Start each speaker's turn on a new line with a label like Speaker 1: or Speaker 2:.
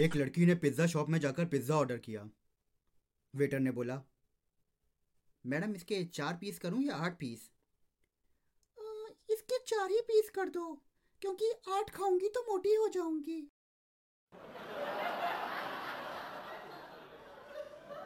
Speaker 1: एक लड़की ने पिज़्ज़ा शॉप में जाकर पिज़्ज़ा ऑर्डर किया। वेटर ने बोला मैडम इसके चार पीस करूँ या आठ पीस?
Speaker 2: इसके चार ही पीस कर दो क्योंकि आठ खाऊँगी तो मोटी हो जाऊँगी।